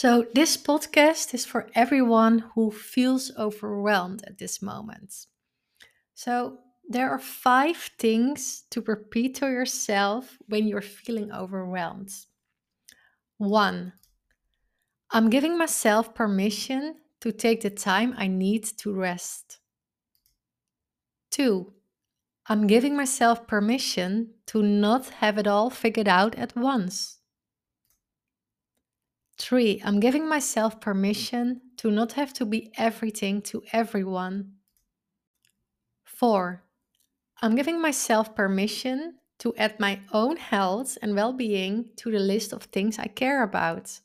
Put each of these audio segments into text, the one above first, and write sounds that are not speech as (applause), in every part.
So, this podcast is for everyone who feels overwhelmed at this moment. So, there are five things to repeat to yourself when you're feeling overwhelmed. One, I'm giving myself permission to take the time I need to rest. Two, I'm giving myself permission to not have it all figured out at once. Three, I'm giving myself permission to not have to be everything to everyone. Four, I'm giving myself permission to add my own health and well being to the list of things I care about.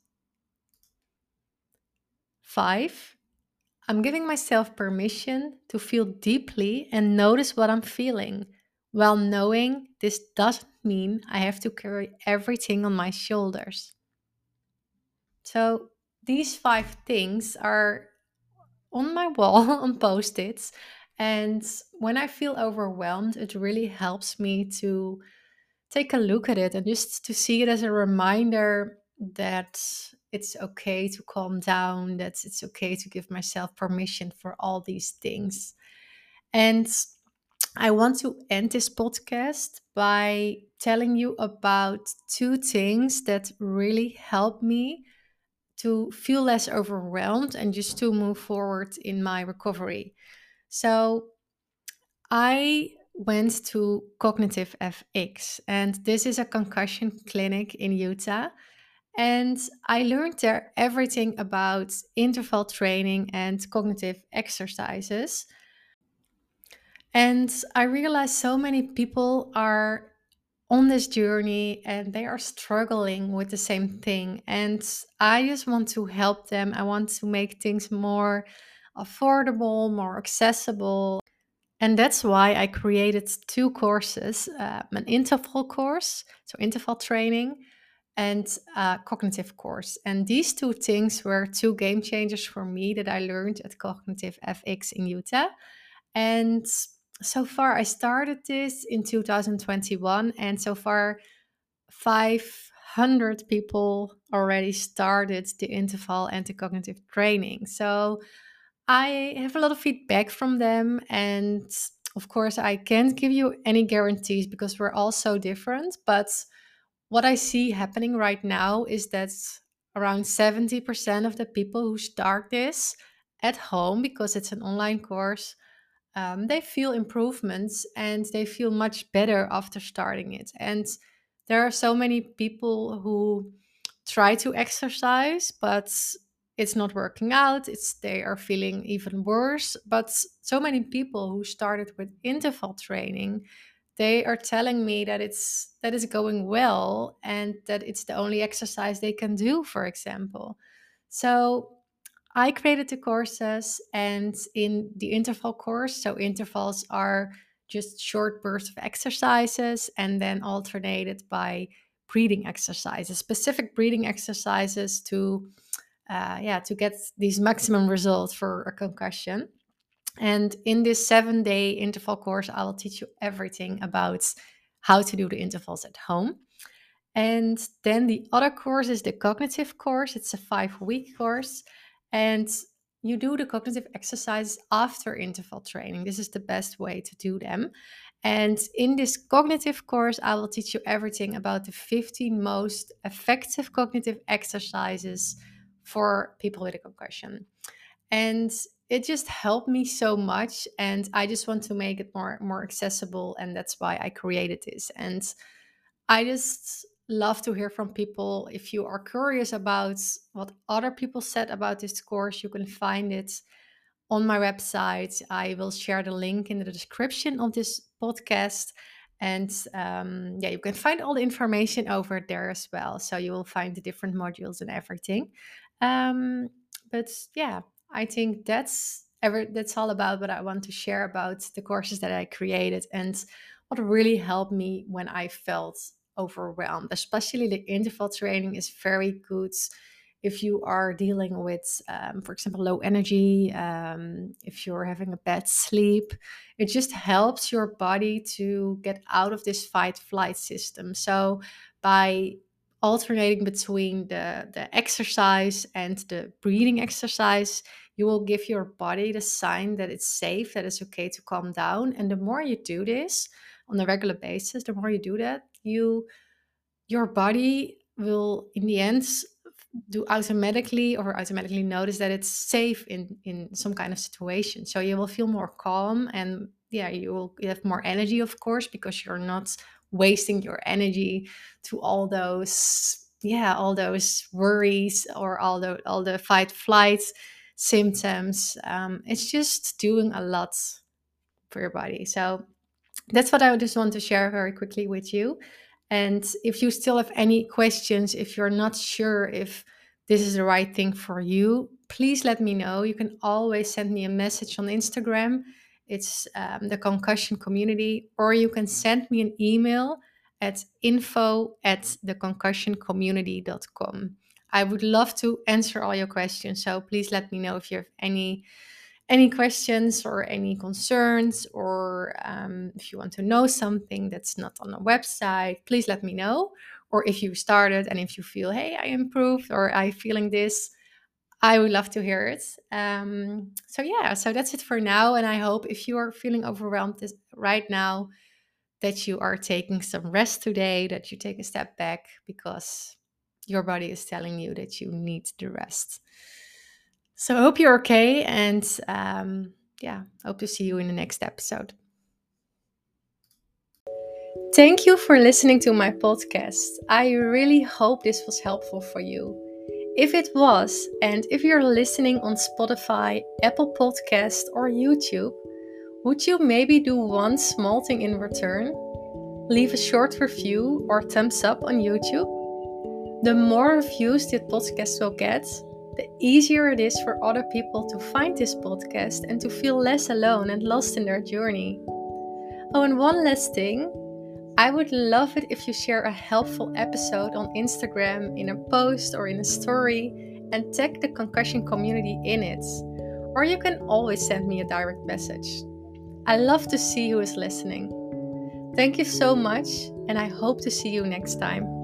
Five, I'm giving myself permission to feel deeply and notice what I'm feeling, while knowing this doesn't mean I have to carry everything on my shoulders. So, these five things are on my wall (laughs) on post its and when I feel overwhelmed, it really helps me to take a look at it and just to see it as a reminder that it's okay to calm down, that it's okay to give myself permission for all these things. And I want to end this podcast by telling you about two things that really help me to feel less overwhelmed and just to move forward in my recovery. So I went to Cognitive FX, and this is a concussion clinic in Utah. And I learned there everything about interval training and cognitive exercises. And I realized so many people are on this journey and they are struggling with the same thing. And I just want to help them. I want to make things more affordable, more accessible. And that's why I created two courses uh, an interval course, so interval training, and a cognitive course. And these two things were two game changers for me that I learned at Cognitive FX in Utah. And so far, I started this in 2021, and so far, 500 people already started the interval and the cognitive training. So I have a lot of feedback from them, and of course, I can't give you any guarantees because we're all so different. But what I see happening right now is that around 70% of the people who start this at home because it's an online course um, they feel improvements and they feel much better after starting it. And there are so many people who try to exercise but it's not working out. It's they are feeling even worse. But so many people who started with interval training they are telling me that it's that is going well and that it's the only exercise they can do for example. So i created the courses and in the interval course so intervals are just short bursts of exercises and then alternated by breathing exercises specific breathing exercises to uh, yeah, to get these maximum results for a concussion. And in this seven day interval course, I will teach you everything about how to do the intervals at home. And then the other course is the cognitive course. It's a five week course. And you do the cognitive exercises after interval training. This is the best way to do them. And in this cognitive course, I will teach you everything about the 15 most effective cognitive exercises for people with a concussion. And it just helped me so much and I just want to make it more more accessible and that's why I created this. And I just love to hear from people if you are curious about what other people said about this course, you can find it on my website. I will share the link in the description of this podcast. And um, yeah, you can find all the information over there as well. So you will find the different modules and everything. Um, but yeah, I think that's ever that's all about what I want to share about the courses that I created and what really helped me when I felt overwhelmed. Especially the interval training is very good if you are dealing with, um, for example, low energy, um, if you're having a bad sleep, it just helps your body to get out of this fight flight system. So, by alternating between the, the exercise and the breathing exercise, you will give your body the sign that it's safe, that it's okay to calm down. And the more you do this on a regular basis, the more you do that, you your body will in the end do automatically or automatically notice that it's safe in in some kind of situation. So you will feel more calm and yeah you will have more energy of course because you're not wasting your energy to all those yeah all those worries or all the all the fight flight symptoms. Um, it's just doing a lot for your body. So that's what i just want to share very quickly with you and if you still have any questions, if you're not sure if this is the right thing for you, please let me know. You can always send me a message on Instagram. It's um, the concussion community, or you can send me an email at info at theconcussioncommunity.com. I would love to answer all your questions. So please let me know if you have any any questions or any concerns, or um, if you want to know something that's not on the website, please let me know. Or if you started and if you feel, hey, I improved or I'm feeling this, I would love to hear it. Um, so, yeah, so that's it for now. And I hope if you are feeling overwhelmed this, right now, that you are taking some rest today, that you take a step back because your body is telling you that you need the rest. So I hope you're okay. And um, yeah, hope to see you in the next episode. Thank you for listening to my podcast. I really hope this was helpful for you. If it was, and if you're listening on Spotify, Apple Podcast, or YouTube, would you maybe do one small thing in return? Leave a short review or thumbs up on YouTube. The more reviews this podcast will get, the easier it is for other people to find this podcast and to feel less alone and lost in their journey. Oh, and one last thing I would love it if you share a helpful episode on Instagram in a post or in a story and tag the concussion community in it. Or you can always send me a direct message. I love to see who is listening. Thank you so much, and I hope to see you next time.